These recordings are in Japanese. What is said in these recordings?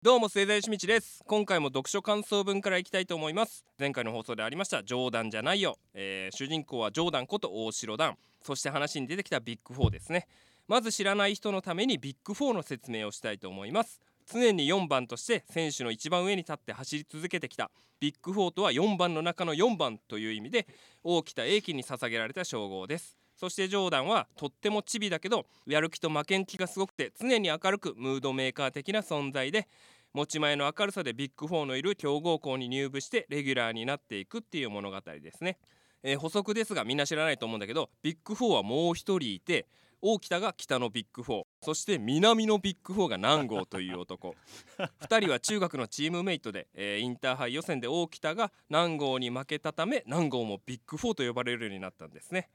どうも末田義道です。今回も読書感想文からいきたいと思います。前回の放送でありました冗談じゃないよ、えー、主人公は冗談こと大城段そして話に出てきたビッグ4ですね。まず知らない人のためにビッグ4の説明をしたいと思います。常に4番として選手の一番上に立って走り続けてきた。ビッグ4とは4番の中の4番という意味で大北英樹に捧げられた称号です。そしてジョーダンはとってもチビだけどやる気と負けん気がすごくて常に明るくムードメーカー的な存在で持ち前の明るさでビッグ4のいる強豪校に入部してレギュラーになっていくっていう物語ですね、えー、補足ですがみんな知らないと思うんだけどビッグ4はもう一人いて大北が北のビッグ4そして南のビッグ4が南郷という男。2人は中学のチームメイトで、えー、インターハイ予選で大北が南郷に負けたため南郷もビッグ4と呼ばれるようになったんですね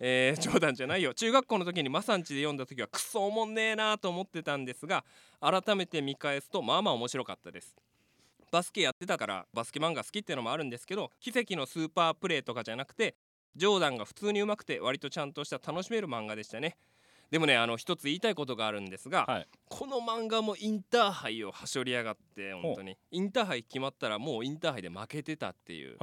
えー、ジョーダンじゃないよ。中学校の時にマサンチで読んだ時はクソおもんねえなと思ってたんですが改めて見返すとまあまあ面白かったです。バスケやってたからバスケ漫画好きってのもあるんですけど奇跡のスーパープレーとかじゃなくてジョーダンが普通にうまくて割とちゃんとした楽しめる漫画でしたね。でもねあの一つ言いたいことがあるんですが、はい、この漫画もインターハイをはしょりやがって本当に。インターハイ決まったらもうインターハイで負けてたっていう。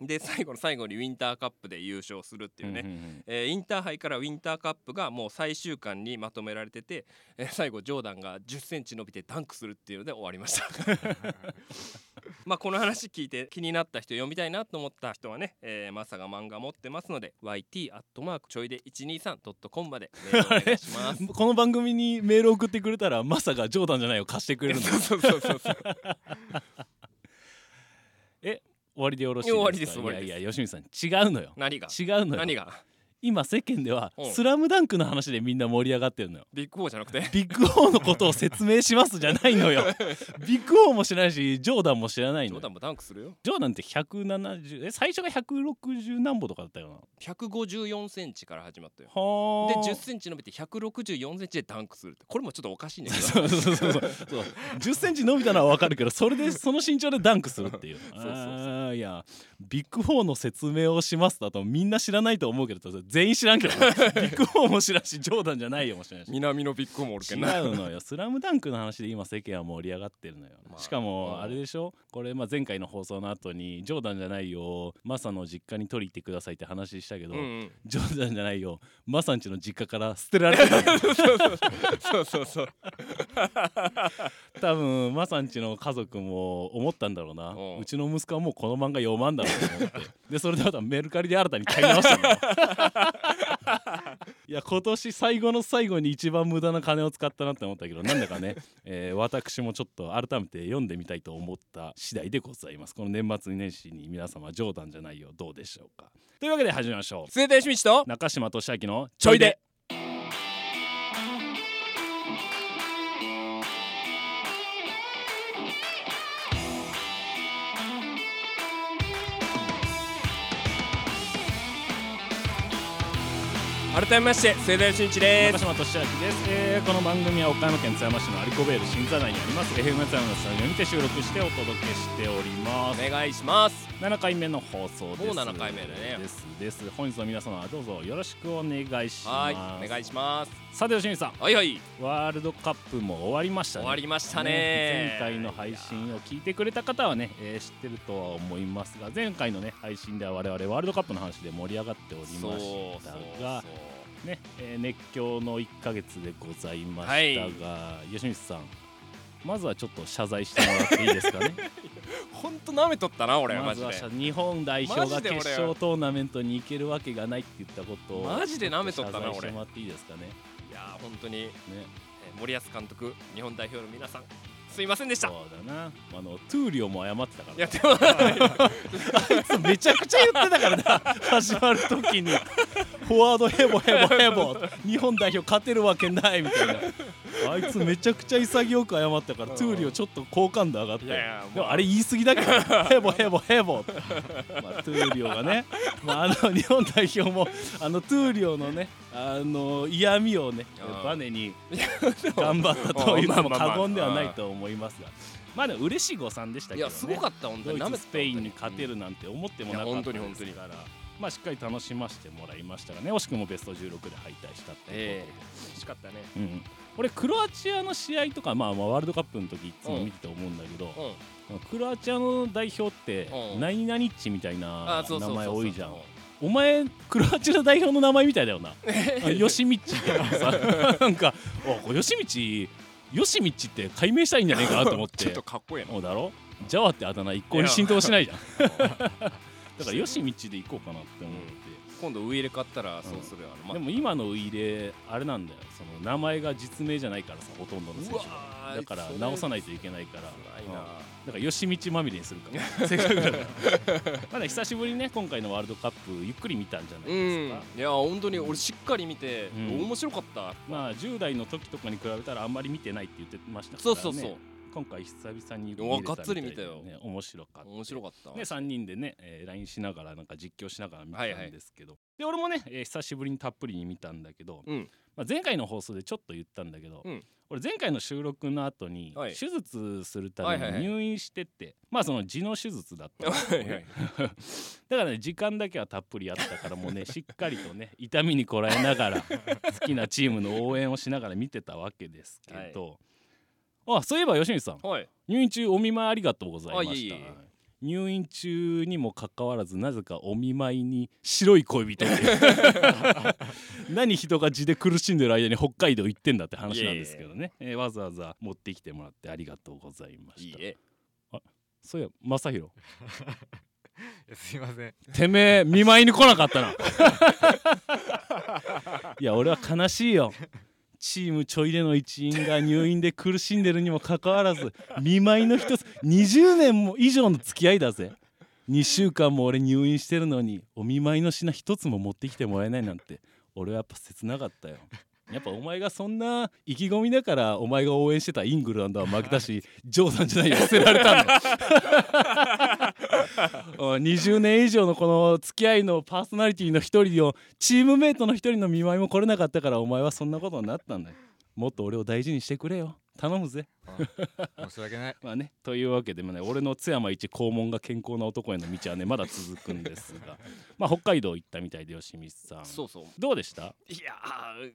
で最後の最後にウィンターカップで優勝するっていうね、うんうんうん、えー、インターハイからウィンターカップがもう最終巻にまとめられてて、えー、最後ジョーダンが1 0センチ伸びてダンクするっていうので終わりました。まあこの話聞いて気になった人読みたいなと思った人はね、えー、マサが漫画持ってますので YT アットマークちょいで 123.com までメールお願いします。この番組にメール送ってくれたらマサが冗談じゃないを貸してくれるんだそうそうそうそう。え終わりでよろしいですか？終わりです終わりです。いやいや吉見さん違うのよ。何が？違うのよ。何が？今世間では「スラムダンクの話でみんな盛り上がってるのよ。ビッグ4じゃなくて？ビッグ4のことを説明しますじゃないのよ。ビッグ4も知らないしジョーダンも知らないのジョーダンもダンクするよ。ジョーダンって170え最初が160何歩とかだったよな。154センチから始まったよ。はで10センチ伸びて164センチでダンクする。これもちょっとおかしいんだけどそうそうそうそう。そう10センチ伸びたのは分かるけどそれでその身長でダンクするっていう。そうそうそういやビッグ4の説明をしますだとみんな知らないと思うけど全員知らんけどビッグ4も知らんしジョーダンじゃないよもしれないし南のビッグもおるけ違んな。うのよ「スラムダンクの話で今世間は盛り上がってるのよ、まあ。しかもあれでしょ？これまあ前回の放送の後にジョーダンじゃないよマサの実家に取り行ってくださいって話したけど、うんうん。ジョーダンじゃないよマサんちの実家から捨てられてたそうそうそう多分マサんちの家族も思ったんだろうな、うん。うちの息子はもうこの漫画読まんだろうと思って。でそれでまたメルカリで新たに買い直したんだよいや今年最後の最後に一番無駄な金を使ったなって思ったけどなんだかね、えー私もちょっと改めて読んでみたいと思った次第でございます。この年末年始に皆様冗談じゃないよどうでしょうか。というわけで始めましょう。末田義道と中島俊明のちょいで改めまして末田義道です。中島俊明です、えーこの番組は岡山県津山市のアリコベール新座内にあります。FM 津山のスタジオにて収録してお届けしております。お願いします。7回目の放送です。もう7回目だね。です。です。本日の皆様どうぞよろしくお願いしはいますお願いします。さて吉見さん。はいはい。ワールドカップも終わりましたね。終わりましたね。前回の配信を聞いてくれた方はね、えー知ってるとは思いますが前回のね配信では我々ワールドカップの話で盛り上がっておりましたがね、えー熱狂の1ヶ月でございましたが、吉光さんまずはちょっと謝罪してもらっていいですかね？ほんと舐めとったな俺まずは謝日本代表が決勝トーナメントに行けるわけがないって言ったことをマジで舐めとったな謝罪して俺もらっていいですかね？いやー本当に、ね。えー森保監督日本代表の皆さんすいませんでした。そうだな。あのトゥーリオも謝ってたから。いやでもあいつめちゃくちゃ言ってたからな。始まる時に。フォワードヘボヘボヘボ。日本代表勝てるわけないみたいなあいつめちゃくちゃ潔く謝ったからうん。トゥーリオちょっと好感度上がって。でもあれ言い過ぎだけど。ヘボヘボヘボ、まあ、トゥーリオがね、まあ、あの 日本代表もあのトゥーリオのねあの嫌味をねうん。バネに頑張ったと言っても過言ではないと思いますが。まあでも嬉しい誤算でしたけどね。いやすごかった本当に。スペインに勝てるなんて思ってもなかったいや本当に本当に。ですからまあしっかり楽しませてもらいましたがね。惜しくもベスト16で敗退したっていうことで、ええ。惜しかったね。うん俺クロアチアの試合とか、まあ、まあワールドカップの時いつも見てて思うんだけど、うん。クロアチアの代表ってうん。何々っちみたいな名前多いじゃん。お前クロアチア代表の名前みたいだよな。あよしみっちとかさ なんかおよしみちよしみっちって解明したいんじゃねえかなと思っ ちょってとかっこいいな。だろ？ジャワってあだ名一向に浸透しないじゃん。だからよしみっちで行こうかなって思って、今度ウイイレ買ったらそうするよ。あのまでも今のウイイレあれなんだよ。その名前が実名じゃないからさほとんどの選手だから直さないといけないから。だからよしみちまみれにするか。ら せっかくだから。まだ久しぶりにね今回のワールドカップゆっくり見たんじゃないうんですか、いや本当に俺しっかり見てうん。面白かった。まあ10代の時とかに比べたらあんまり見てないって言ってましたからね。そうそうそう今回久々にうわがっつり見たよ。ね面白かった。面白かった。ね、3人でね、えー LINE しながらなんか実況しながら見たはいはいんですけど、で俺もね、えー久しぶりにたっぷりに見たんだけど、うん。まあ、前回の放送でちょっと言ったんだけど、うん。俺前回の収録の後にはい。手術するためはいはいはい。に入院してて、まあその痔の手術だったんですよね。はいはい だからね時間だけはたっぷりあったからもうね しっかりとね痛みにこらえながら好きなチームの応援をしながら見てたわけですけど、あそういえば吉光さんはい。入院中お見舞いありがとうございました。入院中にもかかわらずなぜかお見舞いに白い恋人 何人が地で苦しんでる間に北海道行ってんだって話なんですけどね。えーわざわざ持ってきてもらってありがとうございました。いいえ。そういや正弘いやすいません。てめえ見舞いに来なかったな。いや俺は悲しいよチームちょいでの一員が入院で苦しんでるにもかかわらず 見舞いの一つ20年も以上の付き合いだぜ。2週間も俺入院してるのにお見舞いの品一つも持ってきてもらえないなんて俺はやっぱ切なかったよ。やっぱお前がそんな意気込みだからお前が応援してたイングランドは負けたし 冗談じゃないよ捨てられたんだ 20年以上のこの付き合いのパーソナリティの一人をチームメイトの一人の見舞いも来れなかったからお前はそんなことになったんだよ。もっと俺を大事にしてくれよ。頼むぜ。申し訳ない。まあねというわけでもね俺の津山一肛門が健康な男への道はねまだ続くんですが。まあ北海道行ったみたいで吉光さん。そうそう。どうでした？いや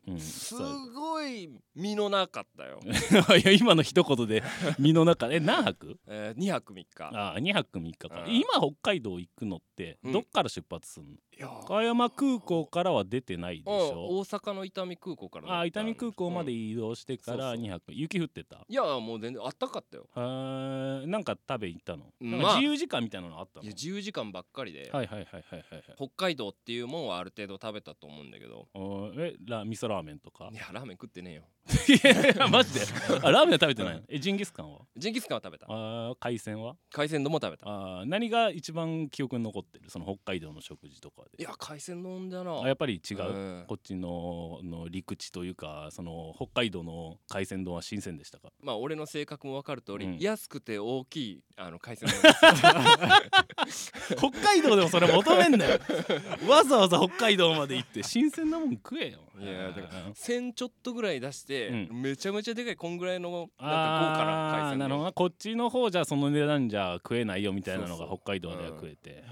うんーすごい身のなかったよ、いや今の一言で身の中。え何泊？えー、2泊3日。あ2泊3日か。うん。今北海道行くのってうん。どっから出発すんの、いやー。岡山空港からは出てないでしうんょ大阪の伊丹空港からあ伊丹空港まで移動してからうんそうそう。2泊。雪降ってた？いやもう全然あったかったよ。へー。なんか食べ行ったの、うんなんかまあ自由時間みたいなのあったの？いや自由時間ばっかりで、はいはいはいはいはいはい。北海道っていうもんはある程度食べたと思うんだけど。おー。えラ味噌ラーメンとか？いやラーメン食ってねえよ いやマジで？あラーメンは食べてないの？えジンギスカンは？ジンギスカンは食べた。あー海鮮は？海鮮丼も食べた。あー何が一番記憶に残ってる？その北海道の食事とかで。いや海鮮丼だな。あやっぱり違う、うん。こっちのの陸地というかその北海道の海鮮丼は新鮮でしたか？まあ俺の性格も分かる通り、うん。安くて大きいあの海鮮丼。北海道でもそれ求めんなよ。わざわざ北海道まで行って新鮮なもん食えよ。いやだからうん。1000ちょっとぐらい出して、うめちゃめちゃでかいこんぐらいのなんか豪華な海鮮丼なるほど。なこっちの方じゃその値段じゃ食えないよみたいなのが北海道では食えて、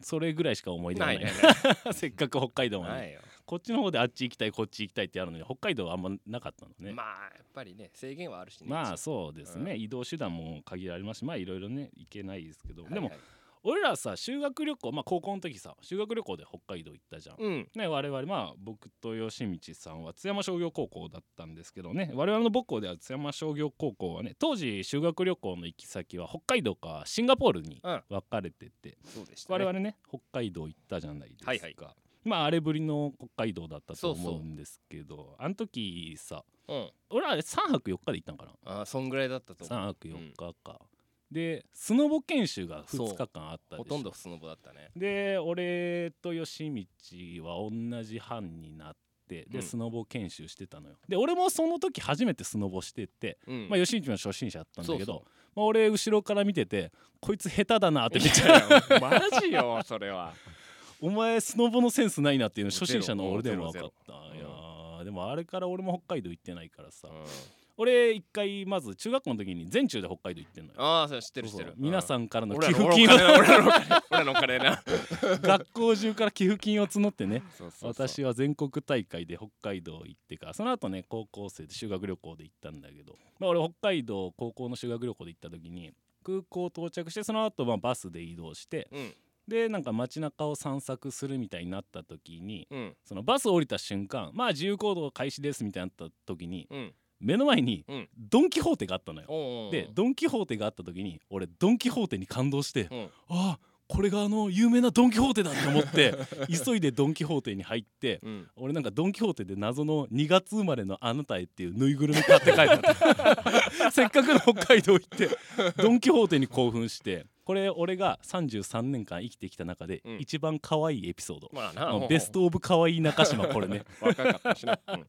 それぐらいしか思い出がない せっかく北海道まで、こっちの方であっち行きたいこっち行きたいってあるのに北海道はあんまなかったのね、まあやっぱりね制限はあるしね。まあそうですね、う移動手段も限られます。しまあいろいろね行けないですけど、でもはい。はい俺らさ修学旅行まあ高校の時さ修学旅行で北海道行ったじゃん、うん。ね、我々まあ僕と吉道さんは津山商業高校だったんですけどね。我々の母校では津山商業高校はね当時修学旅行の行き先は北海道かシンガポールにうん。分かれてて、そうでした、ね、我々ね北海道行ったじゃないですか、はいはい。まああれぶりの北海道だったと思うんですけどあの時さうん。俺あれ3泊4日で行ったんかな。あーそんぐらいだったと思う。3泊4日か、でスノボ研修が2日間あったでほとんどスノボだったね。で俺と吉道は同じ班になってで、うん。スノボ研修してたのよ。で俺もその時初めてスノボしてて、うん。まあ、吉道も初心者だったんだけどそうまあ、俺後ろから見ててこいつ下手だなってめっちゃいやマジよそれは。お前スノボのセンスないなっていうの初心者の俺でも分かったいや。ーでもあれから俺も北海道行ってないからさ、う俺一回まず中学校の時に全中で北海道行ってんのよ。ああそれ知ってる知ってる。皆さんんからの寄付金を。の俺らのお金な。学校中から寄付金を募ってね私は全国大会で北海道行ってからその後ね高校生で修学旅行で行ったんだけど、まあ、俺北海道高校の修学旅行で行った時に空港到着してその後まあバスで移動してうん。でなんか街中を散策するみたいになった時にうん。そのバス降りた瞬間まあ自由行動開始ですみたいになった時にうん目の前にうん。ドン・キホーテがあったのよ。おうおうおう。でドン・キホーテがあった時に俺ドン・キホーテに感動してうん。ああこれがあの有名なドン・キホーテだって思って 急いでドン・キホーテに入ってうん。俺なんかドン・キホーテで謎の2月生まれのあなたへっていうぬいぐるみ買って帰った。せっかくの北海道行ってドン・キホーテに興奮してこれ俺が33年間生きてきた中でうん。一番可愛いエピソード、ベスト・オブ可愛い中島これね。若かったしな。うん。い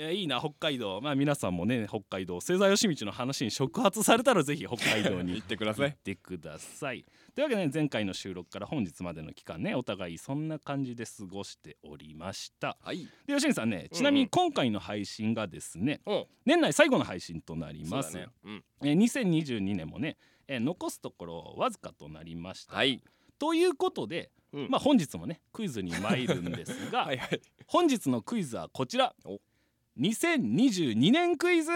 やいいな北海道。まあ皆さんもね北海道星座義道の話に触発されたらぜひ北海道に 行ってください。行ってください。というわけで、ね、前回の収録から本日までの期間ねお互いそんな感じで過ごしておりました。はい。で吉見さんねちなみに今回の配信がですね、うん。年内最後の配信となります、そうだね。うん。えー2022年もね、えー残すところわずかとなりました、はい。ということで、うん。まあ本日もねクイズに参るんですが、はいはい。本日のクイズはこちら。お2022年クイズ！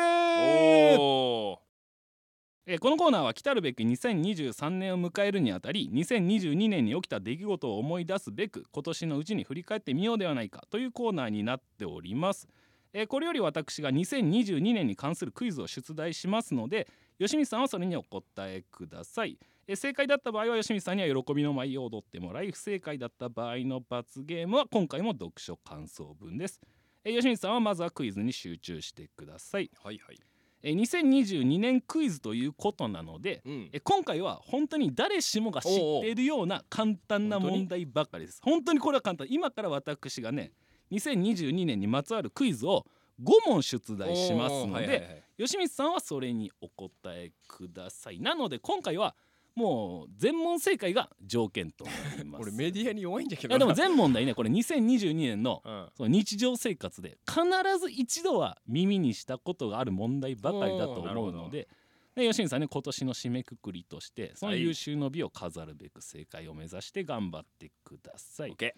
えこのコーナーは来たるべき2023年を迎えるにあたり2022年に起きた出来事を思い出すべく今年のうちに振り返ってみようではないかというコーナーになっております、えこれより私が2022年に関するクイズを出題しますので吉見さんはそれにお答えください、え正解だった場合は吉見さんには喜びの舞を踊ってもらい不正解だった場合の罰ゲームは今回も読書感想文です、えー吉見さんはまずはクイズに集中してください。はいはい。えー2022年クイズということなのでうん。え今回は本当に誰しもが知っているような簡単な問題ばかりです。本当にこれは簡単。今から私がね2022年にまつわるクイズを5問出題しますので、はいはいはい。吉光さんはそれにお答えください。なので今回はもう全問正解が条件となります。俺メディアに弱いんだけどでもな全問題ねこれ2022年のうん。その日常生活で必ず一度は耳にしたことがある問題ばかりだと思うのでで吉見さんね今年の締めくくりとしてそのはい優秀の美を飾るべく正解を目指して頑張ってください。OK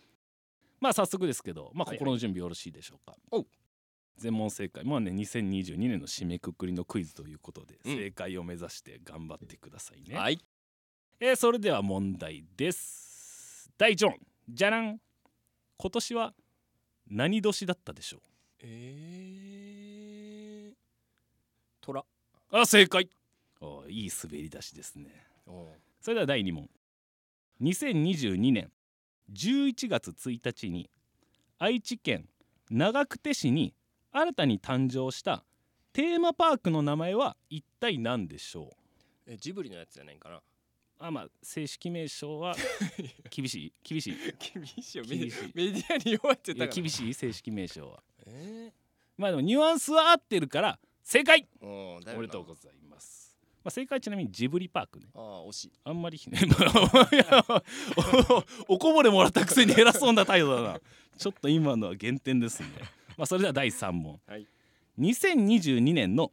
まあ早速ですけど、まあ、はいはい。心の準備よろしいでしょうか？おう。全問正解まあね2022年の締めくくりのクイズということで、うん。正解を目指して頑張ってくださいね。はいえーそれでは問題です。第1問。じゃらん。今年は何年だったでしょう？えー。虎。あ正解。おいい滑り出しですね。おそれでは第2問。2022年11月1日に愛知県長久手市に新たに誕生したテーマパークの名前は一体何でしょう？えジブリのやつじゃないかなあまあ正式名称は 厳しい厳しい。厳しいよ。メディアに弱いってた厳しい正式名称は。えまあでもニュアンスは合ってるから正解。ーおめでとうございます、まあ、正解ちなみにジブリパークね。ああ惜しい。あんまり おこぼれもらったくせに偉そうな態度だな。ちょっと今のは減点ですね。まあそれでは第3問、はい。2022年の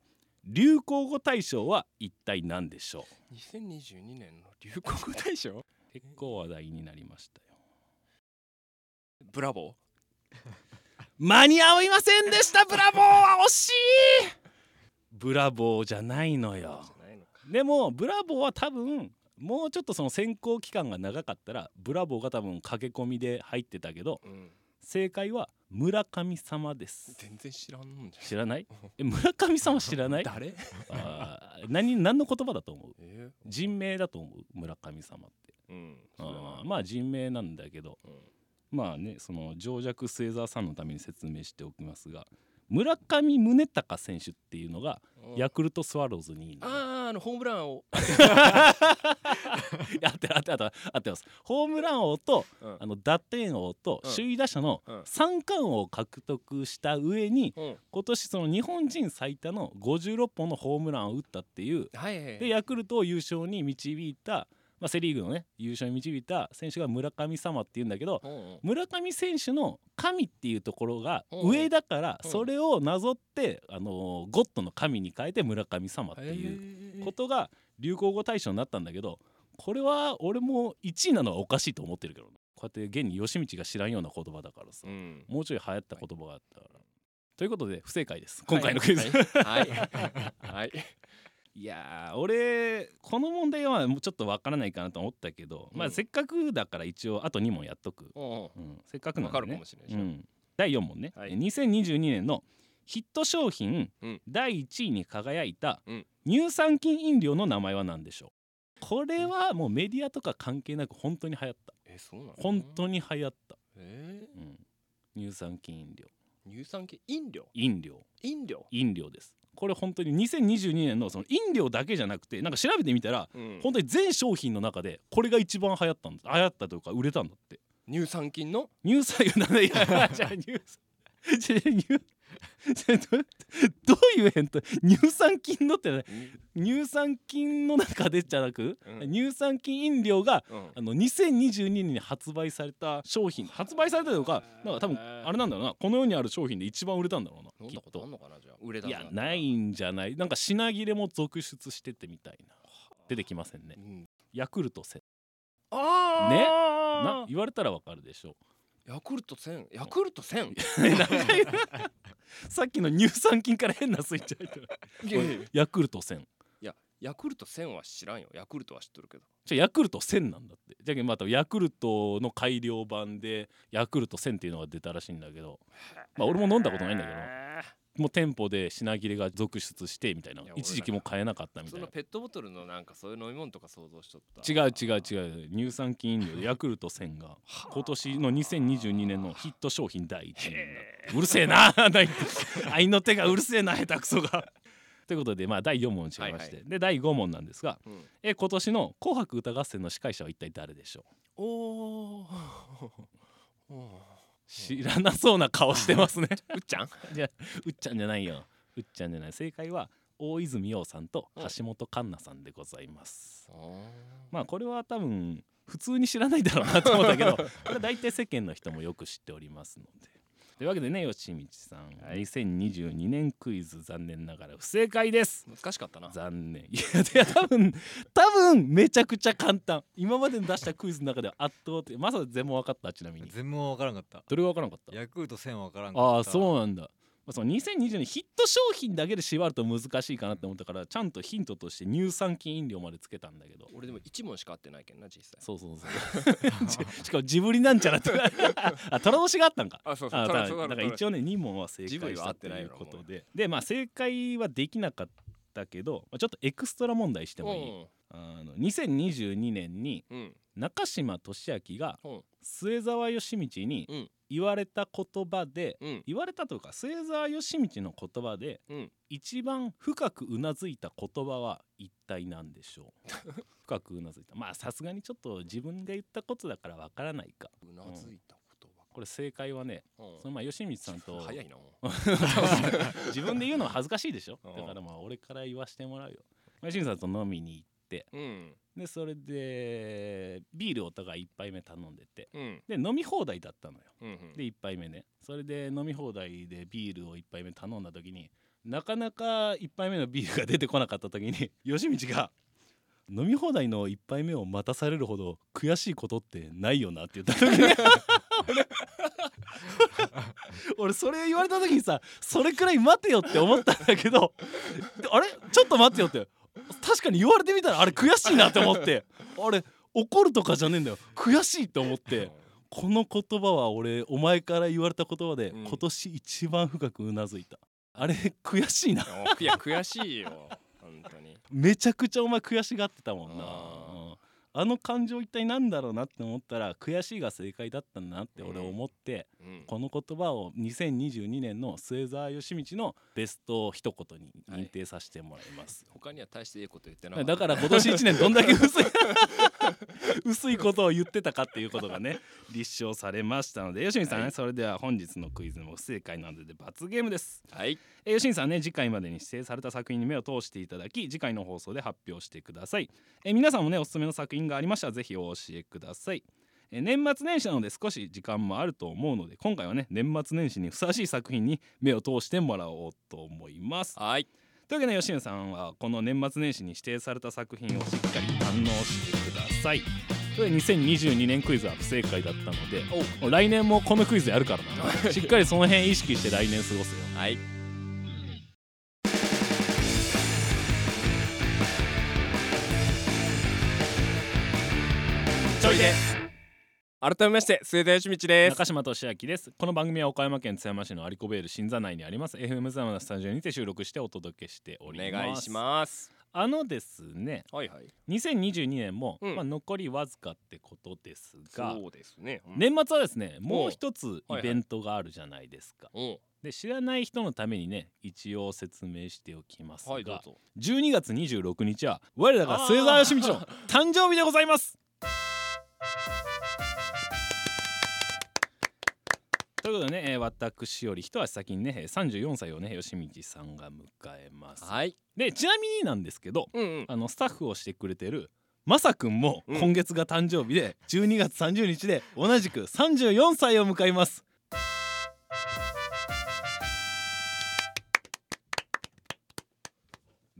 流行語大賞は一体何でしょう？2022年の流行語大賞？結構話題になりましたよ。ブラボ間に合いませんでした！ブラボーは惜しい！ブラボーじゃないのーよでもブラボーは多分もうちょっとその選考期間が長かったらブラボーが多分駆け込みで入ってたけどうん正解は村神様です。全然知らんんじゃん。知らない？え村神様知らない？誰？あー何何の言葉だと思う？え人名だと思う？村神様って。ーうんあーまあ人名なんだけどうん。まあねその情弱末澤さんのために説明しておきますが村上宗隆選手っていうのがヤクルトスワローズにいる。のあああのホームランを。あってるあってるあってる合ってます。ホームラン王とうん。あの打点王とうん。首位打者のうん。三冠王を獲得した上にうん。今年その日本人最多の56本のホームランを打ったっていう。はいはい。でヤクルトを優勝に導いたまあ、セ・リーグのね優勝に導いた選手が村神様っていうんだけど村上選手の神っていうところがうん上だからうん。それをなぞって、あのーゴッドの神に変えて村神様っていうことが流行語大賞になったんだけどこれは俺も1位なのはおかしいと思ってるけどねこうやって現に吉道が知らんような言葉だからさ、うん。もうちょい流行った言葉があったから。ということで不正解です。今回のクイズ、い、はい。はい。はいやー俺この問題はもうちょっとわからないかなと思ったけど、まうん。あせっかくだから一応あと2問やっとく、うんせっかくなんでね。わかるかもしれないでしょ。うん、第4問ね、はい。2022年のヒット商品、うん第1位に輝いたうん。乳酸菌飲料の名前は何でしょう？これはもうメディアとか関係なく本当に流行った。えそうなの？本当に流行った、えうん、乳酸菌飲料。ー乳酸菌飲料？飲料。飲料？飲料ですこれ本当に2022年のその飲料だけじゃなくてなんか調べてみたらうん。本当に全商品の中でこれが一番流行ったんだ流行ったというか売れたんだって。乳酸菌の？乳酸菌だいやじゃあ乳酸 どどういう変と乳酸菌のって乳酸菌の中でじゃなく、うん。乳酸菌飲料がうん。あの2022年に発売された商品。発売されたとかなんか多分あれなんだろうな。この世にある商品で一番売れたんだろうなきっと。いやないんじゃない？なんか品切れも続出しててみたいな。出てきませんね。うん。ヤクルト1000あね？あな言われたらわかるでしょヤクルト1000ヤクルト1000さっきの乳酸菌から変なスイッチ入ってる。いやいやいヤクルト1000やヤクルト1000は知らんよ。ヤクルトは知っとるけど。じゃあヤクルト1000なんだって。じゃけんまたヤクルトの改良版でヤクルト1000っていうのが出たらしいんだけど。まあ俺も飲んだことないんだけどもう店舗で品切れが続出してみたいな一時期も買えなかったみたいな。そのペットボトルのなんかそういう飲み物とか想像しとった。違う違う違う。乳酸菌飲料でヤクルト1000が今年の2022年のヒット商品第1位になってうるせえな愛の手がうるせえな下手くそが。ということで、まあ、第4問違いまして、はいはい。で第5問なんですがうん。え今年の「紅白歌合戦」の司会者は一体誰でしょう？お お知らなそうな顔してますね。うっちゃん？じゃあうっちゃんじゃないよ。うっちゃんじゃない。正解は大泉洋さんとうん橋本環奈さんでございます。ままあこれは多分普通に知らないだろうなと思ったけど これ大体世間の人もよく知っておりますのでというわけでね吉道さん、はい。2022年クイズ残念ながら不正解です。難しかったな。残念。いやいや多分 多分めちゃくちゃ簡単。今まで出したクイズの中では圧倒的。まさ全問分かったちなみに。全問わからんかった。どれが分からなかった？ヤクルト1000わからんかった。ああそうなんだ、まあ、その2020年ヒット商品だけで縛ると難しいかなって思ったからちゃんとヒントとして乳酸菌飲料までつけたんだけど。俺でも一問しか合ってないけんな実際。そうそうそう。し しかもジブリなんちゃらって。あ虎年があったんか。あそうあだからだから一応ね2問は正解したといってないうのことで。でまあ正解はできなかったけど、まあ、ちょっとエクストラ問題してもいい？あの2022年にうん。うん中島俊明がうん末澤義道にうん。言われた言葉で、うん。言われたというか末澤義道の言葉でうん。一番深くうなずいた言葉は一体何でしょう？深くうなずいた。まあさすがにちょっと自分が言ったことだからわからないか。うなずいた言葉これ正解はねうん。そのまあ吉光さんと早いな。自分で言うのは恥ずかしいでしょ？うん。だからまあ俺から言わしてもらうよ。吉光さんと飲みに行うん。でそれでビールお互い1杯目頼んでて。うん。で飲み放題だったのよ。うんうん。で1杯目ね。それで飲み放題でビールを1杯目頼んだ時になかなか1杯目のビールが出てこなかった時に 吉道が「飲み放題の1杯目を待たされるほど悔しいことってないよな」って言った時に。俺それ言われた時にさそれくらい待てよって思ったんだけどであれ？ちょっと待ってよって確かに言われてみたらあれ悔しいなって思って。あれ怒るとかじゃねえんだよ。悔しいって思って。この言葉は俺お前から言われた言葉で、うん。今年一番深くうなずいた。あれ悔しいな。いや悔しいよ。本当に。めちゃくちゃお前悔しがってたもんなあの感情一体なんだろうなって思ったら悔しいが正解だったんだなって俺うん。思って、うん。この言葉を2022年の末澤義道のベスト一言に認定させてもらいます、他には大していいこと言ってなかった。だから今年1年どんだけ薄い 薄いことを言ってたかっていうことがね立証されましたので吉見さんね、はい。それでは本日のクイズも不正解なので罰ゲームです。はい。えー吉見さんね次回までに指定された作品に目を通していただき次回の放送で発表してください、えー皆さんもねおすすめの作品品がありましたらぜひお教えください年末年始なので少し時間もあると思うので今回はね年末年始にふさわしい作品に目を通してもらおうと思いますはいというわけで吉野さんはこの年末年始に指定された作品をしっかり堪能してくださいというわけで2022年クイズは不正解だったので来年もこのクイズやるからなしっかりその辺意識して来年過ごすよはいょいで改めまして末田義道です。中島俊明です。この番組は岡山県津山市のアリコベール新座内にあります。FM 津山のスタジオにて収録してお届けしておおります。願いしますあのですねはいはい。2022年も、うん。まあ、残りわずかってことですがそうですね。うん。年末はですねもう一つイベントがあるじゃないですか、うん。で知らない人のためにね一応説明しておきますが、はいどうぞ。12月26日は我らが末澤義道の誕生日でございますということでね、えー私より一足先にねえー34歳をね吉道さんが迎えます。はい。でちなみになんですけどうんうん。あのスタッフをしてくれてるまさくんもうん。今月が誕生日で12月30日で同じく34歳を迎えます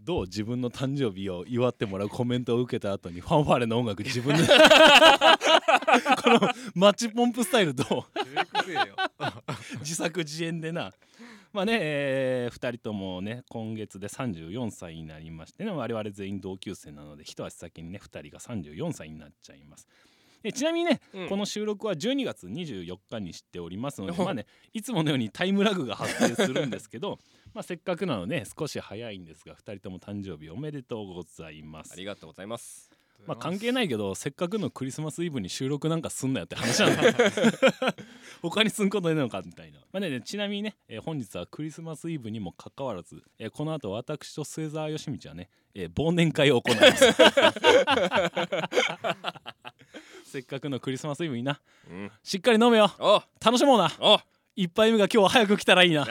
どう自分の誕生日を祝ってもらうコメントを受けた後にファンファーレの音楽自分で このマッチポンプスタイルどう？自作自演でな。まあね、え2人ともね今月で34歳になりましてね我々全員同級生なので一足先にね2人が34歳になっちゃいます でちなみにね、うん。この収録は12月24日にしておりますので まあねいつものようにタイムラグが発生するんですけど まあせっかくなので、ね、少し早いんですが2人とも誕生日おめでとうございます。ありがとうございますまあ関係ないけどせっかくのクリスマスイブに収録なんかすんなよって話なんだ。他にすんことねえのかみたいな、まあね、ちなみにね、えー本日はクリスマスイブにもかかわらず、えーこの後私と末澤義道はね、えー忘年会を行います。せっかくのクリスマスイブにな。うん。しっかり飲めよ。お。楽しもうな。お。一杯目が今日は早く来たらいいな。お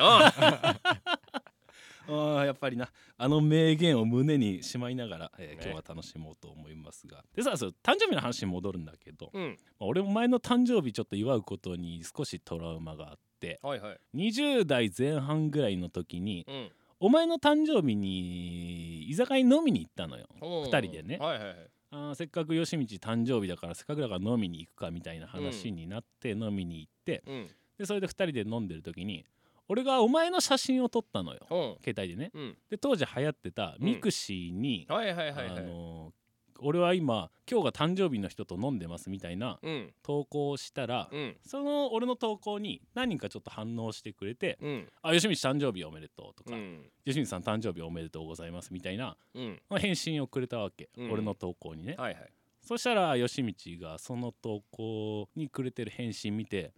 あーやっぱりな。あの名言を胸にしまいながら、えーね。今日は楽しもうと思いますが。でさそう誕生日の話に戻るんだけど、うん。まあ俺も前の誕生日ちょっと祝うことに少しトラウマがあってはいはい。20代前半ぐらいの時にうん。お前の誕生日に居酒屋に飲みに行ったのよ。おー。二人でね。はいはいはい。あーせっかく吉道誕生日だからせっかくだから飲みに行くかみたいな話になって飲みに行って、うん。でそれで2人で飲んでる時に俺がお前の写真を撮ったのよ。うん。携帯でね。うん。で当時流行ってたうん。 mixiに、はいはいはいはい。あのー俺は今今日が誕生日の人と飲んでますみたいなうん。投稿をしたら、うん。その俺の投稿に何人かちょっと反応してくれてうん「あ吉道誕生日おめでとう」とか、うん。「吉道さん誕生日おめでとうございます」みたいな、返信をくれたわけ、うん。俺の投稿にね、はいはい。そしたら吉道がその投稿にくれてる返信見て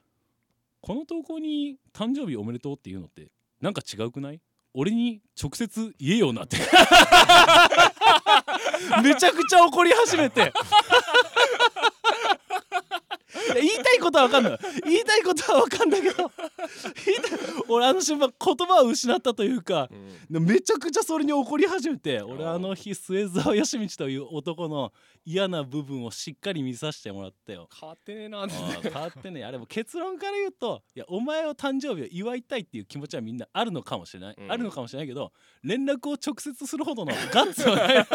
この投稿に「誕生日おめでとう」っていうのってなんか違うくない？俺に直接言えよなって。めちゃくちゃ怒り始めて。言いたいことは分かんない。言いたいことは分かんないけど俺あの瞬間言葉を失ったというかうん。でめちゃくちゃそれに怒り始めて俺あの日末澤義道という男の嫌な部分をしっかり見させてもらったよ。家庭なあんでー変わってねあれも結論から言うといやお前を誕生日を祝いたいっていう気持ちはみんなあるのかもしれない、うん。あるのかもしれないけど連絡を直接するほどのガッツはない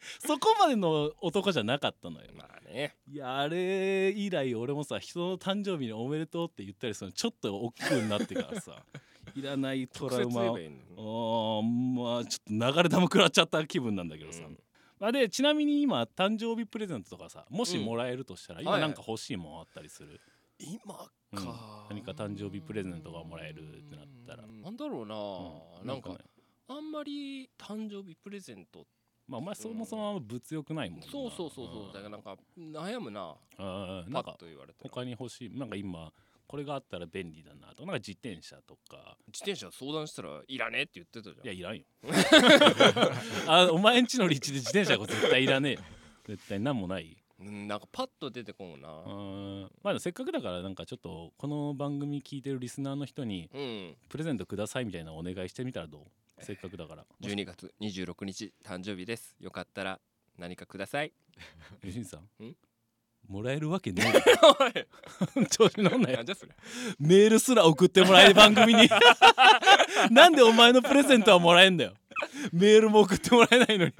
そこまでの男じゃなかったのよ。まあね。いやあれ以来俺もさ人の誕生日におめでとうって言ったりするのちょっと億劫になってからさ。いらないトラウマ。あーまあちょっと流れ弾食らっちゃった気分なんだけどさ、うん。まあ、でちなみに今誕生日プレゼントとかさもしもらえるとしたら、今はいなんか欲しいもんあったりする、今うん。か何か誕生日プレゼントがもらえるってなったら。うん。なんだろううななんかね。あんまり誕生日プレゼントまあお前そもそも物欲ないもんな。そうそうそうそう。だからなんか悩むな。うんうんパッなんかと言われて他に欲しいなんか今これがあったら便利だなと。なんか自転車とか。自転車相談したらいらねえって言ってたじゃん。いやいらんよ。あお前んちの立地で自転車が絶対いらねえよ。絶対なんもない。うんなんかパッと出てこんな。うんまあせっかくだからなんかちょっとこの番組聞いてるリスナーの人にうん。プレゼントくださいみたいなお願いしてみたらどう？せっかくだから。12月26日誕生日です。よかったら何かください。吉見さん。ん？もらえるわけねえ。調子乗んなよ。なんじゃそれ。メールすら送ってもらえる番組に。なんでお前のプレゼントはもらえんだよ。メールも送ってもらえないのに。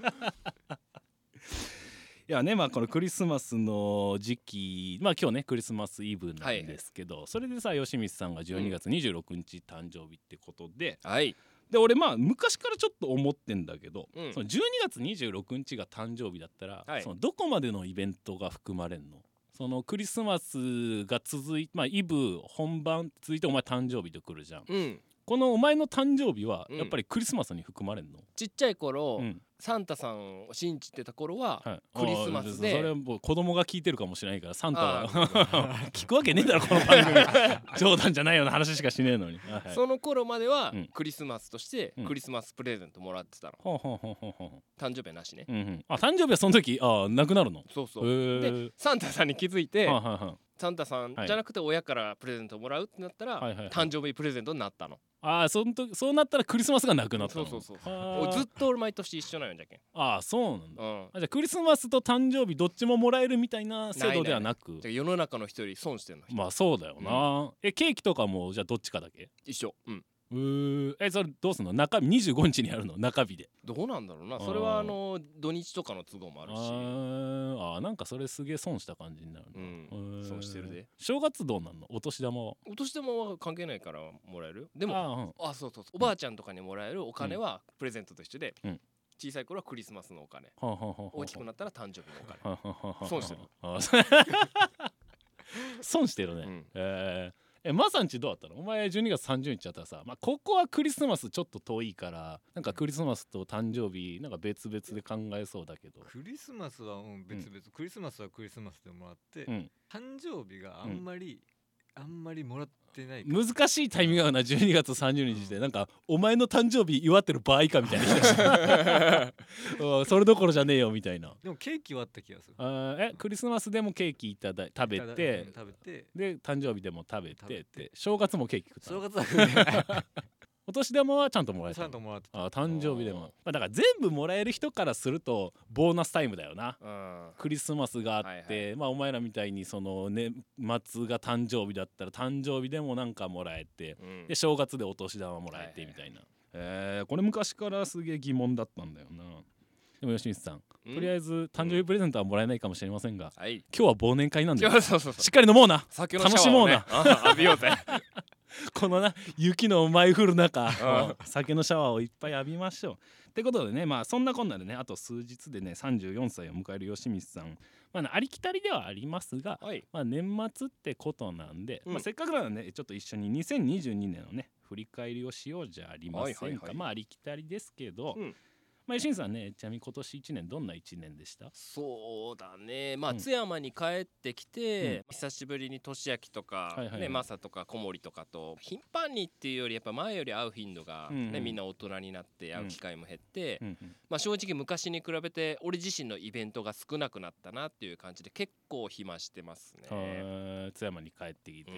いやねまあこのクリスマスの時期まあ今日ねクリスマスイブなんですけど、それでさ吉光さんが12月26日誕生日ってことで、はいで俺まあ昔からちょっと思ってんだけど、うん。その12月26日が誕生日だったら、はい。そのどこまでのイベントが含まれんの？そのクリスマスが続いまあイブ本番続いてお前誕生日で来るじゃん。うんこのお前の誕生日はうん。やっぱりクリスマスに含まれんの、ちっちゃい頃、うん。サンタさんを信じてた頃は、はい、クリスマスで。それはもう子供が聞いてるかもしれないからサンタあは 聞くわけねえだろこの番組。冗談じゃないような話しかしねえのに、はいはい。その頃までは、うん。クリスマスとしてうん。クリスマスプレゼントもらってたの、ほうほうほうほうほ誕生日はなしね、う、うんうん、あ誕生日はその時ああなくなるの？そうそう、でサンタさんに気づいて、はいはいはい。サンタさんはいじゃなくて親からプレゼントをもらうってなったら、誕生日プレゼントになったのああそんとそうなったらクリスマスがなくなったの。そうそうそう。ずっと俺毎年一緒なんよじゃけん。ああそうなんだ。うん。あじゃあクリスマスと誕生日どっちももらえるみたいな制度ではなく？じゃあ世の中の人より損してんのまあそうだよな、えケーキとかもじゃあどっちかだけ？一緒。うんうーえそれどうすんの？中日25日にやるの？中日で。どうなんだろうな。それはあの土日とかの都合もああるし。ー。あーなんかそれすげえ損した感じになるうな、ん。へー。損してるで。正月どうなんの？お年玉は？お年玉は関係ないからもらえるよ。でもあーうん。あそうそうそう。おばあちゃんとかにもらえるお金はプレゼントと一緒で、うん。小さい頃はクリスマスのお金。はあはあはあはあ。大きくなったら誕生日のお金。損してる。損してるね、うん。えーえマサんちどうだったの？お前12月30日だったらさ、まあ、ここはクリスマスちょっと遠いからなんかクリスマスと誕生日なんか別々で考えそうだけど。クリスマスはうん別々、クリスマスはクリスマスでもらって、うん。誕生日があんまり、あんまりもらってない難しいタイミングだな12月30日で。なんかお前の誕生日祝ってる場合かみたいな。それどころじゃねえよみたいな。でもケーキはあった気がする。あーえクリスマスでもケーキいただい食べてうん食べて。で誕生日でも食べてって。正月もケーキ食った正の月はお年玉はちゃんともらえちたのゃんともらってた。あ誕生日でも、まあ、だから全部もらえる人からするとボーナスタイムだよな。うん。クリスマスがあって、はいまあお前らみたいにその年末が誕生日だったら誕生日でもなんかもらえてうん。で正月でお年玉もらえてみたいな、えーこれ昔からすげえ疑問だったんだよな。でも吉光さんうん。とりあえず誕生日プレゼントはもらえないかもしれませんがはい。今日は忘年会なんでしっかり飲もうな。酒のシャワーを、ね、楽あ浴びようぜこのな雪の舞い降る中うん酒のシャワーをいっぱい浴びましょう。ってことでねまあそんなこんなでねあと数日でね34歳を迎える吉光さん、まあね、ありきたりではありますが、はい。まあ、年末ってことなんで、うん。まあ、せっかくなのでねちょっと一緒に2022年のね振り返りをしようじゃありませんか、はいはいはい。まあありきたりですけど、うんまあ吉光さんねちなみに今年1年どんな1年でした？そうだね。まあ、うん。津山に帰ってきて、久しぶりに年明とか、はいはいはい。ねマサとか小森とかと頻繁にっていうよりやっぱ前より会う頻度が、ねうんうん。みんな大人になって会う機会も減って、うんうん。まあ、正直昔に比べて俺自身のイベントが少なくなったなっていう感じで結構暇してますね。津山に帰ってきて、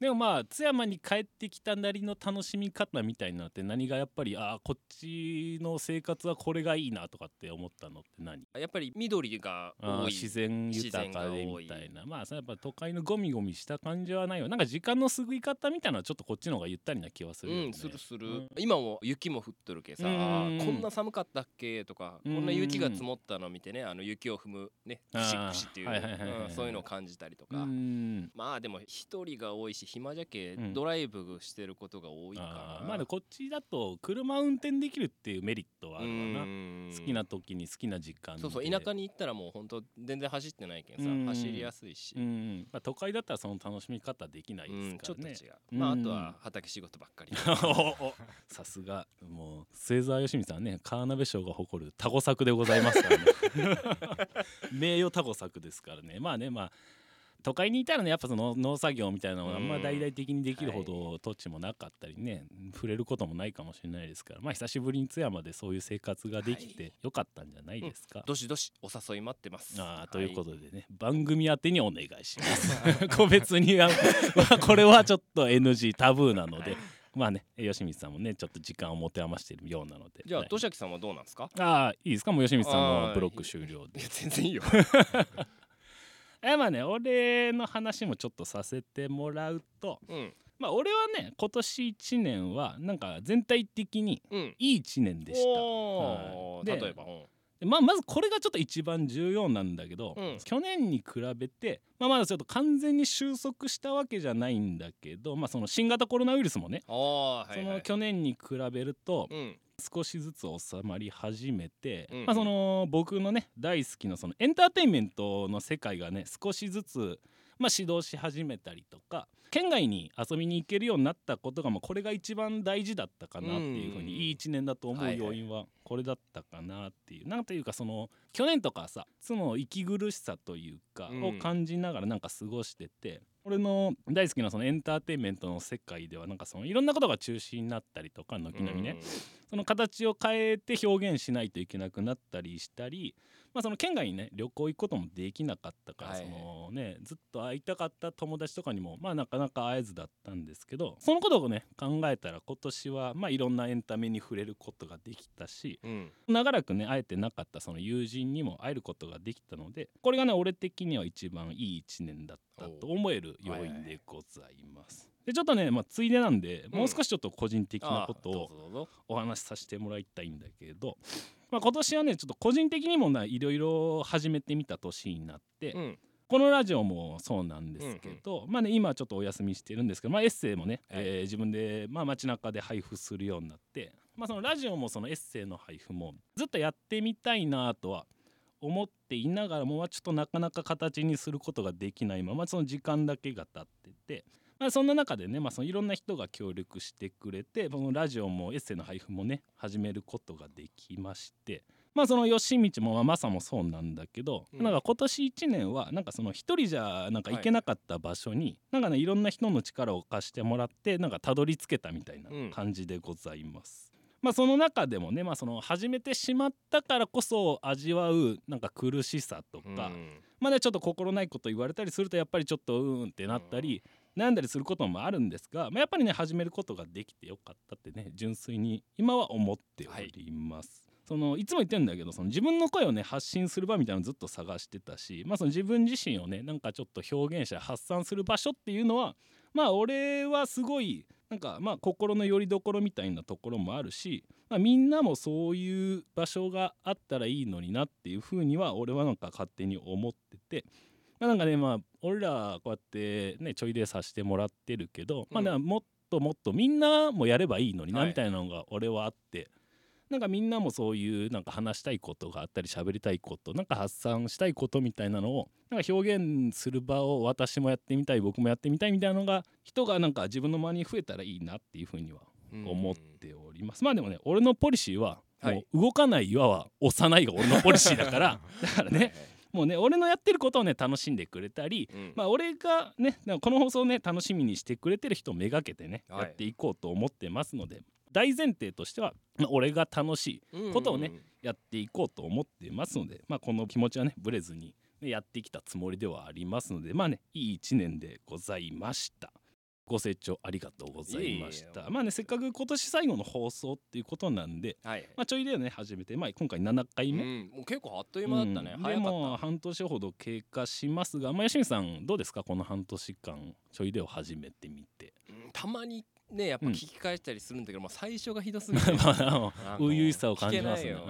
でもまあ津山に帰ってきたなりの楽しみ方みたいなのって何がやっぱりああこっちの生活はこれがいいなとかって思ったのって何？やっぱり緑が多い。自然豊かでみたいな。まあやっぱ都会のゴミゴミした感じはないよ。なんか時間の過ぎ方みたいなのはちょっとこっちの方がゆったりな気はするよね、うん、するする、うん。今も雪も降っとるけさ、こんな寒かったっけとか、うん。こんな雪が積もったの見てねあの雪を踏むねクシックシっていうそういうのを感じたりとか、うん。まあでも一人が多いし暇じゃけ、うん。ドライブしてることが多いかな。あーまあこっちだと車運転できるっていうメリットはあるわな。うん。好きな時に好きな時間で。そうそう田舎に行ったらもう本当全然走ってないけんさ、うん。走りやすいし、うん。まあ、都会だったらその楽しみ方できないですからね。っと違う、まああうん。とは畑仕事ばっかり。さすがもう末澤義美さんね。川辺賞が誇るタコ作でございますからね。名誉タコ作ですからね。まあねまあ都会にいたらねやっぱその農作業みたいなのがあんま大々的にできるほど土地もなかったりね、触れることもないかもしれないですからまあ久しぶりに津山でそういう生活ができてよかったんじゃないですか？どしどしお誘い待ってます。あーというこで、とでね、番組宛てにお願いします。個別には、まあこれはちょっと NG タブーなので、まあね吉光さんもねちょっと時間を持て余しているようなのでじゃあはい。としあきさんはどうなんですか？ああいいですか？もう吉光さんのブロック終了で。全然いいよ えまあね俺の話もちょっとさせてもらうとうん。まあ俺はね今年1年はなんか全体的にうん。いい1年でした。おー。はい。で例えばまあ、まずこれがちょっと一番重要なんだけど、うん。去年に比べて、まあ、まだちょっと完全に収束したわけじゃないんだけど、まあ、その新型コロナウイルスもね、はいはい。その去年に比べるとうん少しずつ収まり始めて、うんまあ、その僕のね大好きなそのエンターテインメントの世界がね少しずつ、まあ、始動し始めたりとか県外に遊びに行けるようになったことが、まあ、これが一番大事だったかなっていうふううん。にいい一年だと思はいうはい要因はこれだったかなっていう、なんというかその去年とかさいつも息苦しさというかうん。を感じながらなんか過ごしてて。俺の大好きなそのエンターテインメントの世界ではなんかそのいろんなことが中止になったりとか軒並みね、その形を変えて表現しないといけなくなったりしたり、まあ、その県外にね旅行行くこともできなかったから、はい。そのね、ずっと会いたかった友達とかにも、まあ、なかなか会えずだったんですけどそのことをね考えたら今年は、まあ、いろんなエンタメに触れることができたしうん。長らくね会えてなかったその友人にも会えることができたのでこれがね俺的には一番いい一年だったと思える要因でございます。でちょっとね、まあ、ついでなんで、もう少しちょっと個人的なことをお話しさせてもらいたいんだけど、まあ、今年はねちょっと個人的にもないろいろ始めてみた年になって、うんこのラジオもそうなんですけど、まあね今はちょっとお休みしてるんですけど、まあ、エッセイもね、はいえー自分で、まあ、街中で配布するようになって、まあ、そのラジオもそのエッセイの配布もずっとやってみたいなとは思っていながらもまあちょっとなかなか形にすることができないままその時間だけが経ってて。まあ、そんな中でね、まあ、そのいろんな人が協力してくれてこのラジオもエッセイの配布もね始めることができましてまあその吉道もまあマサもそうなんだけど、うん。なんか今年1年はなんかその一人じゃなんか行けなかった場所に、なんかねいろんな人の力を貸してもらってなんかたどり着けたみたいなうん。感じでございます。まあその中でもね、まあ、その始めてしまったからこそ味わうなんか苦しさとか、うん。まあねちょっと心ないこと言われたりするとやっぱりちょっとうーんってなったり、悩んだりすることもあるんですが、まあ、やっぱりね始めることができてよかったってね純粋に今は思っております。そのいつも言ってるんだけどその自分の声をね発信する場みたいなのずっと探してたし、まあ、その自分自身をねなんかちょっと表現して発散する場所っていうのはまあ俺はすごいなんかまあ心の拠り所みたいなところもあるし、まあ、みんなもそういう場所があったらいいのになっていうふうには俺はなんか勝手に思ってて。まあ、なんかねまあ俺らこうやってねちょいでさせてもらってるけど、まあねもっともっとみんなもやればいいのになはい。みたいなのが俺はあって、なんかみんなもそういうなんか話したいことがあったり喋りたいことなんか発散したいことみたいなのをなんか表現する場を私もやってみたい僕もやってみたいみたいなのが人がなんか自分の周りに増えたらいいなっていうふうには思っております、まあでもね俺のポリシーははい。もう動かない岩は押さないが俺のポリシーだから だからねもうね俺のやってることをね楽しんでくれたりうん。まあ俺がねこの放送をね楽しみにしてくれてる人をめがけてね、はい。やっていこうと思ってますので大前提としては、まあ俺が楽しいことをねやっていこうと思ってますので、まあ、この気持ちはねぶれずに、ね、やってきたつもりではありますのでまあねいい一年でございました。ご清聴ありがとうございました。まあねせっかく今年最後の放送っていうことなんで、はいまあ、ちょいでね始めて、まあ、今回7回目。うんもう結構あっという間だったねうん早かでも半年ほど経過しますが、まあ、吉見さんどうですか？この半年間ちょいでを始めてみて。うんたまにねやっぱうん。聞き返したりするんだけどもう最初がひどすぎて。初々しさを感じますね。ねうん。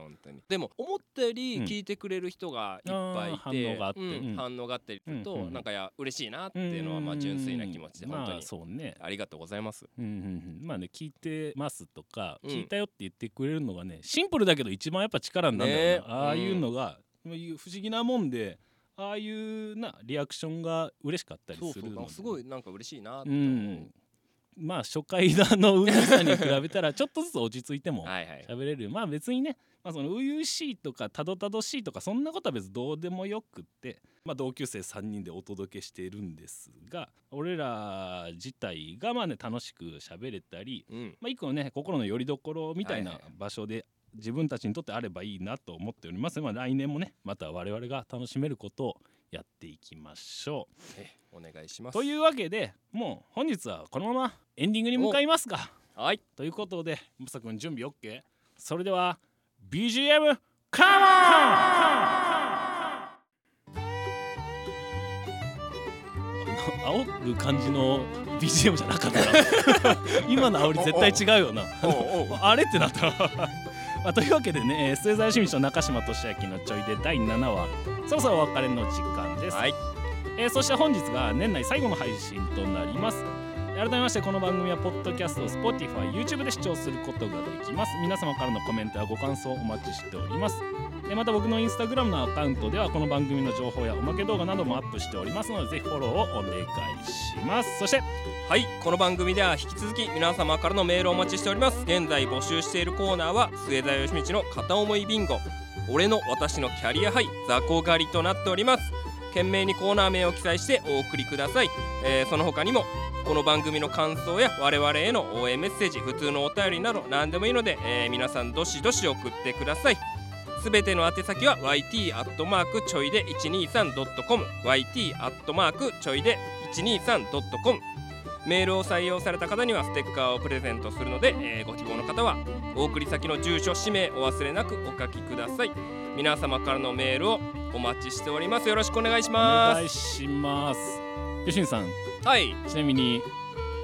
本当に。でも思ったよりうん。聞いてくれる人がいっぱいいて、あー反応があって。うんうん。反応があったりすると、うんうんなんかいや嬉しいなっていうのはまあ純粋な気持ちでうんまあ本当にそうね。ありがとうございます。うんうんうん。まあね聞いてますとか、うん。聞いたよって言ってくれるのがねシンプルだけど一番やっぱ力になるんだよな、ね。ああいうのが、不思議なもんでああいうなリアクションが嬉しかったりそうそう。するのでなんかすごいなんか嬉しいなってう。思う。んまあ初回だのうるさに比べたらちょっとずつ落ち着いても はいはい。喋れるまあ別にね、まあ、その初々しいとかたどたどしいとかそんなことは別にどうでもよくって、まあ、同級生3人でお届けしているんですが俺ら自体がまあね楽しく喋れたり、うん。まあ、一個のね心の拠り所みたいなはいはい場所で自分たちにとってあればいいなと思っております、まあ、来年もねまた我々が楽しめることをやっていきましょえお願いします。うというわけでもう本日はこのままエンディングに向かいますかはい。ということでムサ君準備 OK それでは BGM カモン！煽る感じの BGM じゃなかったな。今の煽り絶対違うよな。あれってなったまあ、というわけでね、えー末澤清水と中島俊明のちょいで第7話そろそろお別れの時間です、はい。えーそして本日が年内最後の配信となります。改めましてこの番組はポッドキャスト Spotify、YouTube で視聴することができます。皆様からのコメントやご感想お待ちしておりますえまた僕のインスタグラムのアカウントではこの番組の情報やおまけ動画などもアップしておりますのでぜひフォローをお願いします。そしてはいこの番組では引き続き皆様からのメールをお待ちしております。現在募集しているコーナーは末澤義道の片思いビンゴ。俺の私のキャリアハイ雑魚狩りとなっております。懸命にコーナー名を記載してお送りください、えーその他にもこの番組の感想や我々への応援メッセージ普通のお便りなど何でもいいので、えー皆さんどしどし送ってください。すべての宛先は YT アットマークちょいで 123.com YT アットマークちょいで 123.com メールを採用された方にはステッカーをプレゼントするので、えーご希望の方はお送り先の住所氏名お忘れなくお書きください。皆様からのメールをお待ちしております。よろしくお願いしおま願いします。吉見さん。すはい。ちなみに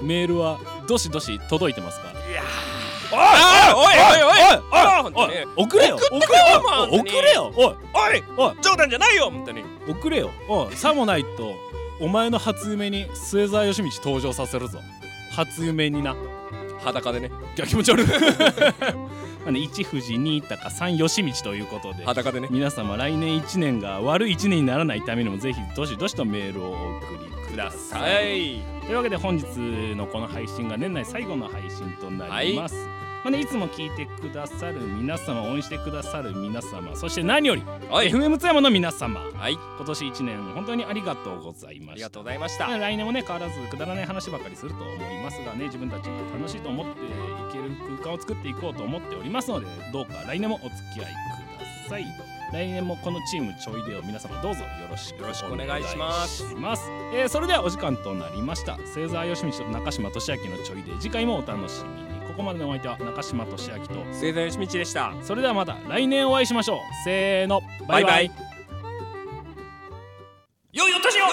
メールはどしどし届いてますか？おいおいおいおいおいおい送れよ。送れよ本当に。送れよ。おいおいおい。冗談じゃないよ本当に。送れよ。おいさもないとお前の初夢に末澤義道登場させるぞ。初夢にな。裸でね。いや気持ち悪い。なんで1富士2鷹3義道ということで裸でね。皆様来年1年が悪い1年にならないためにもぜひどしどしとメールをお送りください。はい。というわけで本日のこの配信が年内最後の配信となります、まあね、いつも聞いてくださる皆様応援してくださる皆様そして何よりはい。FM 津山の皆様はい。今年1年本当にありがとうございました。ありがとうございました。まあ来年もね変わらずくだらない話ばかりすると思いますがね自分たちが楽しいと思っていける空間を作っていこうと思っておりますのでどうか来年もお付き合いください来年もこのチームちょいでを皆様どうぞよろしくお願いします。お願いします。えーそれではお時間となりました。星座義道と中島俊明のちょいで次回もお楽しみにここまでのお相手は中島俊明と末澤義道でした。それではまた来年お会いしましょう。せーの。バイバイ。バイバイ。良いお年を